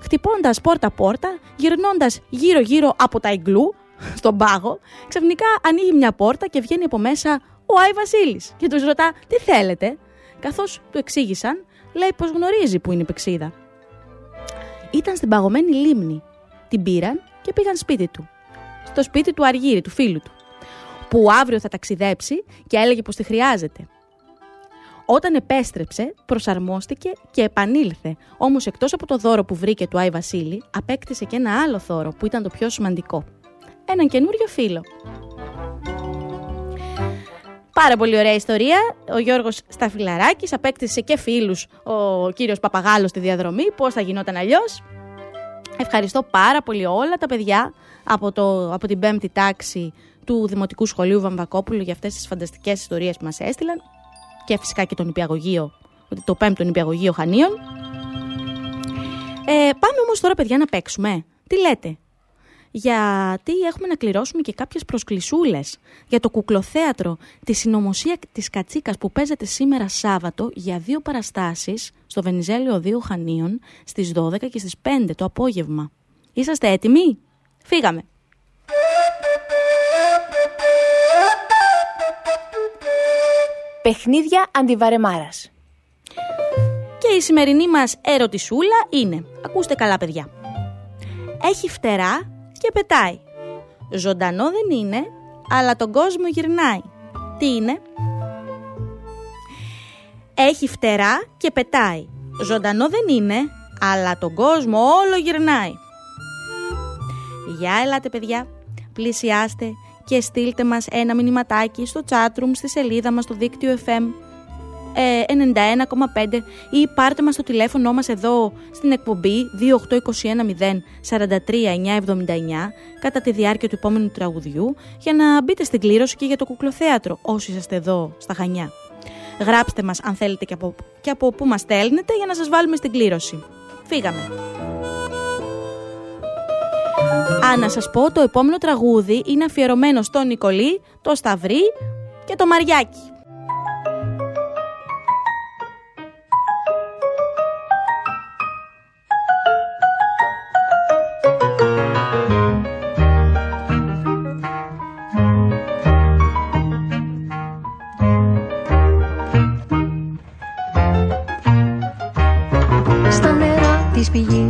Χτυπώντας πόρτα-πόρτα, γυρνώντας γύρω-γύρω από τα igglού, στον πάγο, ξαφνικά ανοίγει μια πόρτα και βγαίνει από μέσα ο Άι Βασίλης και τους ρωτά τι θέλετε; Καθώς του εξήγησαν, λέει πως γνωρίζει που είναι η πηξίδα. Ήταν στην παγωμένη λίμνη. Την πήραν και πήγαν σπίτι του. Στο σπίτι του Αργύρι, του φίλου του. Που αύριο θα ταξιδέψει και έλεγε πως τη χρειάζεται. Όταν επέστρεψε, προσαρμόστηκε και επανήλθε. Όμως, εκτός από το δώρο που βρήκε του Άι Βασίλη, απέκτησε και ένα άλλο δώρο που ήταν το πιο σημαντικό. Έναν καινούριο φίλο. Πάρα πολύ ωραία ιστορία. Ο Γιώργος Σταφυλαράκης απέκτησε και φίλους ο κύριος Παπαγάλος στη διαδρομή. Πώς θα γινόταν αλλιώς. Ευχαριστώ πάρα πολύ όλα τα παιδιά από, το, από την πέμπτη τάξη του Δημοτικού Σχολείου Βαμβακόπουλου για αυτές τις φανταστικές ιστορίες που μας έστειλαν και φυσικά και τον υπηαγωγείο, το πέμπτο υπηαγωγείο Χανίων. Ε, πάμε όμως τώρα παιδιά να παίξουμε. Τι λέτε; Γιατί έχουμε να κληρώσουμε και κάποιες προσκλησούλες για το κουκλοθέατρο της συνωμοσία της Κατσίκας που παίζεται σήμερα Σάββατο για δύο παραστάσεις στο Βενιζέλιο 2 Χανίων στις 12 και στις 5 το απόγευμα. Είσαστε έτοιμοι; Φύγαμε! Παιχνίδια αντιβαρεμάρας Και η σημερινή μας ερωτησούλα είναι, ακούστε καλά παιδιά, έχει φτερά και πετάει. Ζωντανό δεν είναι, αλλά τον κόσμο γυρνάει. Τι είναι; Έχει φτερά και πετάει. Ζωντανό δεν είναι, αλλά τον κόσμο όλο γυρνάει. Γεια ελάτε παιδιά, πλησιάστε και στείλτε μας ένα μηνυματάκι στο chatroom στη σελίδα μας στο δίκτυο FM 91,5 ε, ή πάρτε μας το τηλέφωνο μας εδώ στην εκπομπή 28210 κατά τη διάρκεια του επόμενου τραγουδιού για να μπείτε στην κλήρωση και για το κουκλοθέατρο όσοι είστε εδώ στα Χανιά. Γράψτε μας αν θέλετε και από, και από πού μας στέλνετε για να σας βάλουμε στην κλήρωση. Φύγαμε. Α, να σας πω, το επόμενο τραγούδι είναι αφιερωμένο στον Νικολή, το Σταυρί και το Μαριάκι.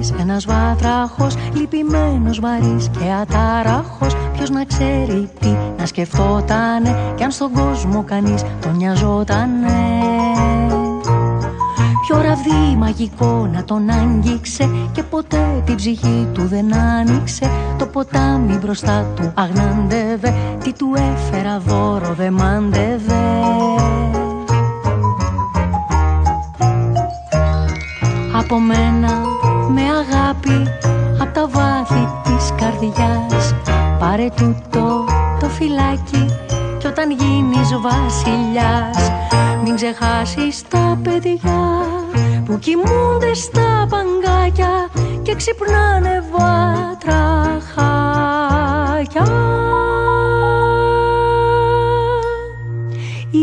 Φυγής Ένας βάτραχος λυπημένος βαρύς και ατάραχος Ποιος να ξέρει τι να σκεφτότανε Κι αν στον κόσμο κανείς τον νοιαζότανε. Ποιο ραβδί μαγικό να τον άγγιξε Και ποτέ την ψυχή του δεν άνοιξε. Το ποτάμι μπροστά του αγνάντευε Τι του έφερα δώρο δεν μάντευε. Από μένα με αγάπη Απ' τα βάθη της καρδιάς. Πάρε τούτο το φυλάκι Κι όταν γίνεις βασιλιάς. Μην ξεχάσεις τα παιδιά Που κοιμούνται στα παγκάκια Και ξυπνάνε βάτραχάκια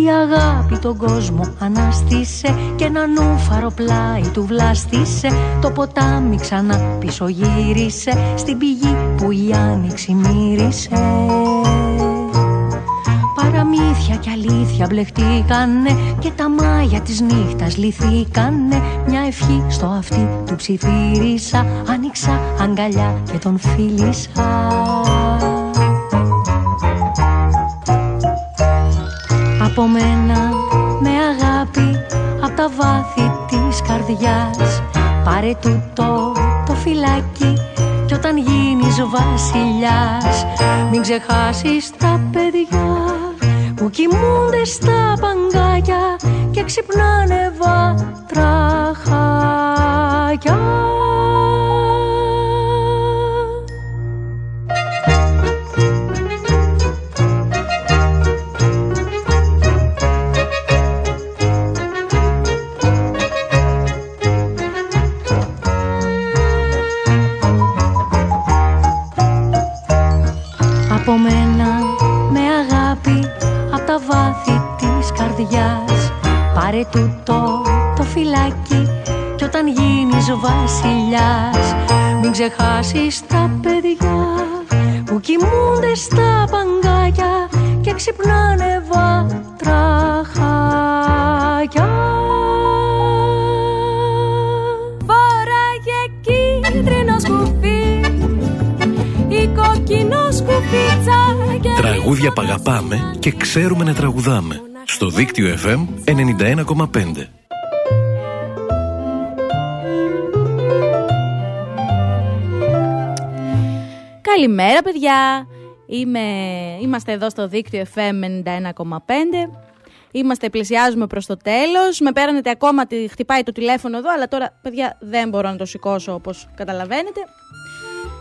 Η αγάπη τον κόσμο ανάστησε Και ένα νούφαρο πλάι του βλάστησε. Το ποτάμι ξανά πίσω γύρισε Στην πηγή που η άνοιξη μύρισε. Παραμύθια και αλήθεια μπλεχτήκανε Και τα μάγια της νύχτας λυθήκανε. Μια ευχή στο αυτί του ψιθύρισα Άνοιξα αγκαλιά και τον φίλησα Από μένα με αγάπη Απ' τα βάθη της καρδιάς. Πάρε τούτο το φυλάκι Κι όταν γίνεις βασιλιάς. Μην ξεχάσεις τα παιδιά Που κοιμούνται στα παγκάκια Και ξυπνάνε βατραχάκια καρδιάς. Πάρε τούτο το φυλάκι Κι όταν γίνεις βασιλιάς. Μην ξεχάσεις τα παιδιά Που κοιμούνται στα παγκάκια Και ξυπνάνε βατραχάκια Φοράγε κίτρινος σκουφί Ή κόκκινος σκουφίτσα Τραγούδια που αγαπάμε και ξέρουμε να τραγουδάμε. Στο δίκτυο FM 91,5. Καλημέρα παιδιά. Είμαι... Είμαστε εδώ στο δίκτυο FM 91,5 Είμαστε, πλησιάζουμε προς το τέλος. Με παίρνετε ακόμα, τη, χτυπάει το τηλέφωνο εδώ Αλλά τώρα παιδιά δεν μπορώ να το σηκώσω όπως καταλαβαίνετε.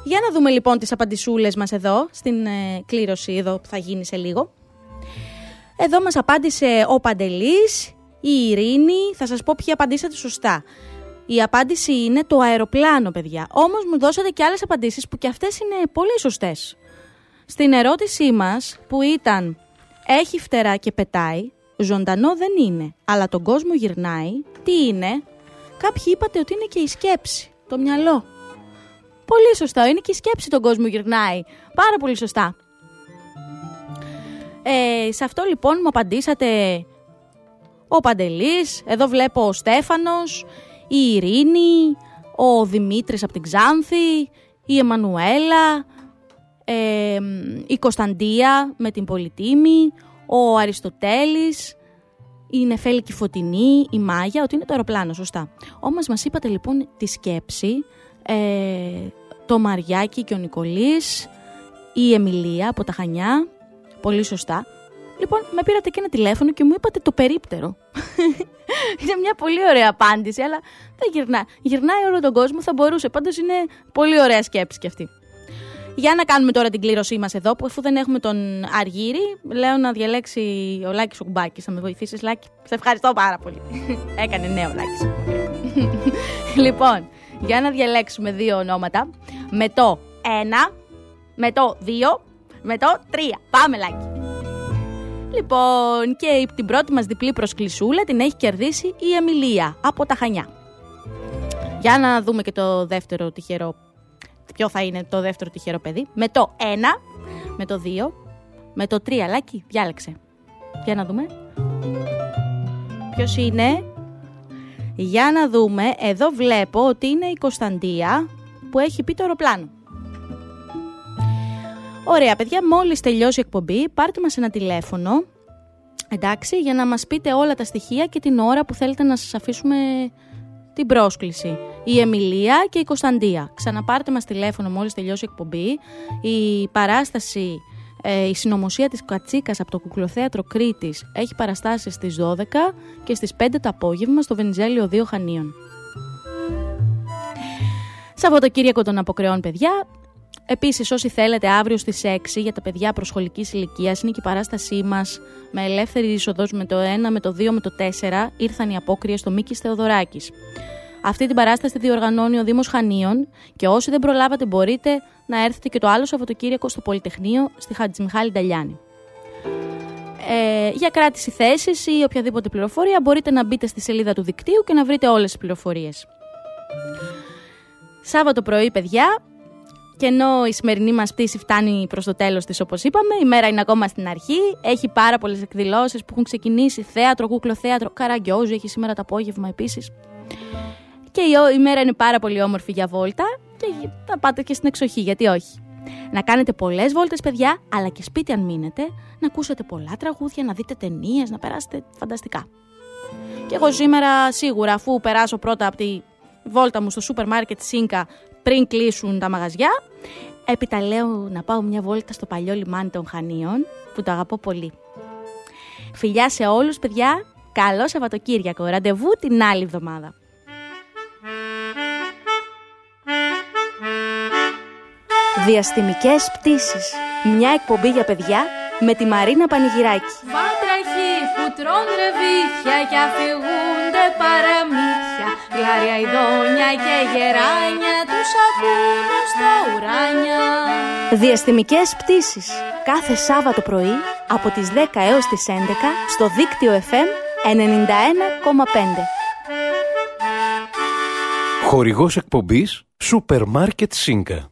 Για να δούμε λοιπόν τις απαντησούλες μας εδώ Στην ε, κλήρωση εδώ που θα γίνει σε λίγο Εδώ μας απάντησε ο Παντελής Η Ειρήνη Θα σας πω ποιοι απαντήσατε σωστά η απάντηση είναι το αεροπλάνο, παιδιά. Όμως μου δώσατε και άλλες απαντήσεις που και αυτές είναι πολύ σωστές. Στην ερώτησή μας που ήταν Έχει φτερά και πετάει, ζωντανό δεν είναι, αλλά τον κόσμο γυρνάει, τι είναι, κάποιοι είπατε ότι είναι και η σκέψη, το μυαλό. Πολύ σωστά, είναι και η σκέψη τον κόσμο γυρνάει. Πάρα πολύ σωστά. Ε, σε αυτό λοιπόν μου απαντήσατε ο Παντελής, εδώ βλέπω ο Στέφανος, η Ειρήνη, ο Δημήτρης από την Ξάνθη, η Εμμανουέλα, ε, η Κωνσταντία με την Πολυτήμη, ο Αριστοτέλης, η Νεφέλη και η Φωτεινή, η Μάγια, ότι είναι το αεροπλάνο, σωστά. Όμως μας είπατε λοιπόν τη σκέψη, ε, το Μαριάκι και ο Νικολής, η Εμιλία από τα Χανιά, πολύ σωστά. Λοιπόν, με πήρατε και ένα τηλέφωνο και μου είπατε το περίπτερο. είναι μια πολύ ωραία απάντηση, αλλά δεν γυρνάει. Γυρνάει όλο τον κόσμο, θα μπορούσε. Πάντως είναι πολύ ωραία σκέψη κι αυτή. Για να κάνουμε τώρα την κλήρωσή μας εδώ, που αφού δεν έχουμε τον Αργύρι, λέω να διαλέξει ο Λάκης ο Κουμπάκη. Θα με βοηθήσεις, Λάκη; Σε ευχαριστώ πάρα πολύ. Έκανε νέο Λάκη. λοιπόν, για να διαλέξουμε δύο ονόματα. Με το 1, με το 2, με το 3. Πάμε, Λάκη. Λοιπόν, και την πρώτη μας διπλή προσκλησούλα την έχει κερδίσει η Εμιλία από τα Χανιά. Για να δούμε και το δεύτερο τυχερό. Ποιο θα είναι το δεύτερο τυχερό παιδί. Με το 1, με το 2, με το 3. Λάκη, διάλεξε. Για να δούμε. Ποιος είναι; Για να δούμε, εδώ βλέπω ότι είναι η Κωνσταντία που έχει πει το αεροπλάνο. Ωραία, παιδιά, μόλις τελειώσει η εκπομπή, πάρτε μας ένα τηλέφωνο, εντάξει, για να μας πείτε όλα τα στοιχεία και την ώρα που θέλετε να σας αφήσουμε την πρόσκληση. Η Εμιλία και η Κωνσταντία. Ξαναπάρτε μας τηλέφωνο μόλις τελειώσει η εκπομπή. Η παράσταση, ε, η συνωμοσία της Κατσίκας από το Κουκλοθέατρο Κρήτης έχει παραστάσεις στις 12 και στις 5 το απόγευμα στο Βενιζέλιο 2 Χανίων. Σαββατοκύριακο των Αποκρεών, παιδιά. Επίσης, όσοι θέλετε, αύριο στις 6 για τα παιδιά προσχολικής ηλικίας είναι και η παράστασή μας με ελεύθερη είσοδος με το 1, με το 2, με το 4. Ήρθαν οι απόκριες στο Μίκης Θεοδωράκης. Αυτή την παράσταση διοργανώνει ο Δήμος Χανίων και όσοι δεν προλάβατε μπορείτε να έρθετε και το άλλο Σαββατοκύριακο στο Πολυτεχνείο στη Χατζημιχάλη Νταλιάνη. Ε, για κράτηση θέσης ή οποιαδήποτε πληροφορία μπορείτε να μπείτε στη σελίδα του δικτύου και να βρείτε όλες τις πληροφορίες. Σάββατο πρωί, παιδιά, και ενώ η σημερινή μας πτήση φτάνει προς το τέλος της, όπως είπαμε, η μέρα είναι ακόμα στην αρχή. Έχει πάρα πολλές εκδηλώσεις που έχουν ξεκινήσει. Θέατρο, κούκλο θέατρο, καραγκιόζου έχει σήμερα το απόγευμα επίσης. Και η, η μέρα είναι πάρα πολύ όμορφη για βόλτα και θα πάτε και στην εξοχή, γιατί όχι. Να κάνετε πολλές βόλτες, παιδιά, αλλά και σπίτι αν μείνετε, να ακούσετε πολλά τραγούδια, να δείτε ταινίες, να περάσετε φανταστικά. Και εγώ σήμερα σίγουρα, αφού περάσω πρώτα από τη βόλτα μου στο σούπερ μάρκετ Σίνκα πριν κλείσουν τα μαγαζιά, έπειτα λέω να πάω μια βόλτα στο παλιό λιμάνι των Χανίων, που το αγαπώ πολύ. Φιλιά σε όλους, παιδιά. Καλό Σαββατοκύριακο. Ραντεβού την άλλη εβδομάδα. Διαστημικές πτήσεις. Μια εκπομπή για παιδιά με τη Μαρίνα Πανηγυράκη. Βάτραχοι που τρώνε ρεβίθια και αφηγούνται παραμύθια Γλάρια ειδόνια και γεράνια τους ακούνε στα ουράνια Διαστημικές πτήσεις. Κάθε Σάββατο πρωί από τις 10 έως τις 11 στο δίκτυο FM 91,5. Χορηγός εκπομπής Σούπερ Μάρκετ Σίνκα.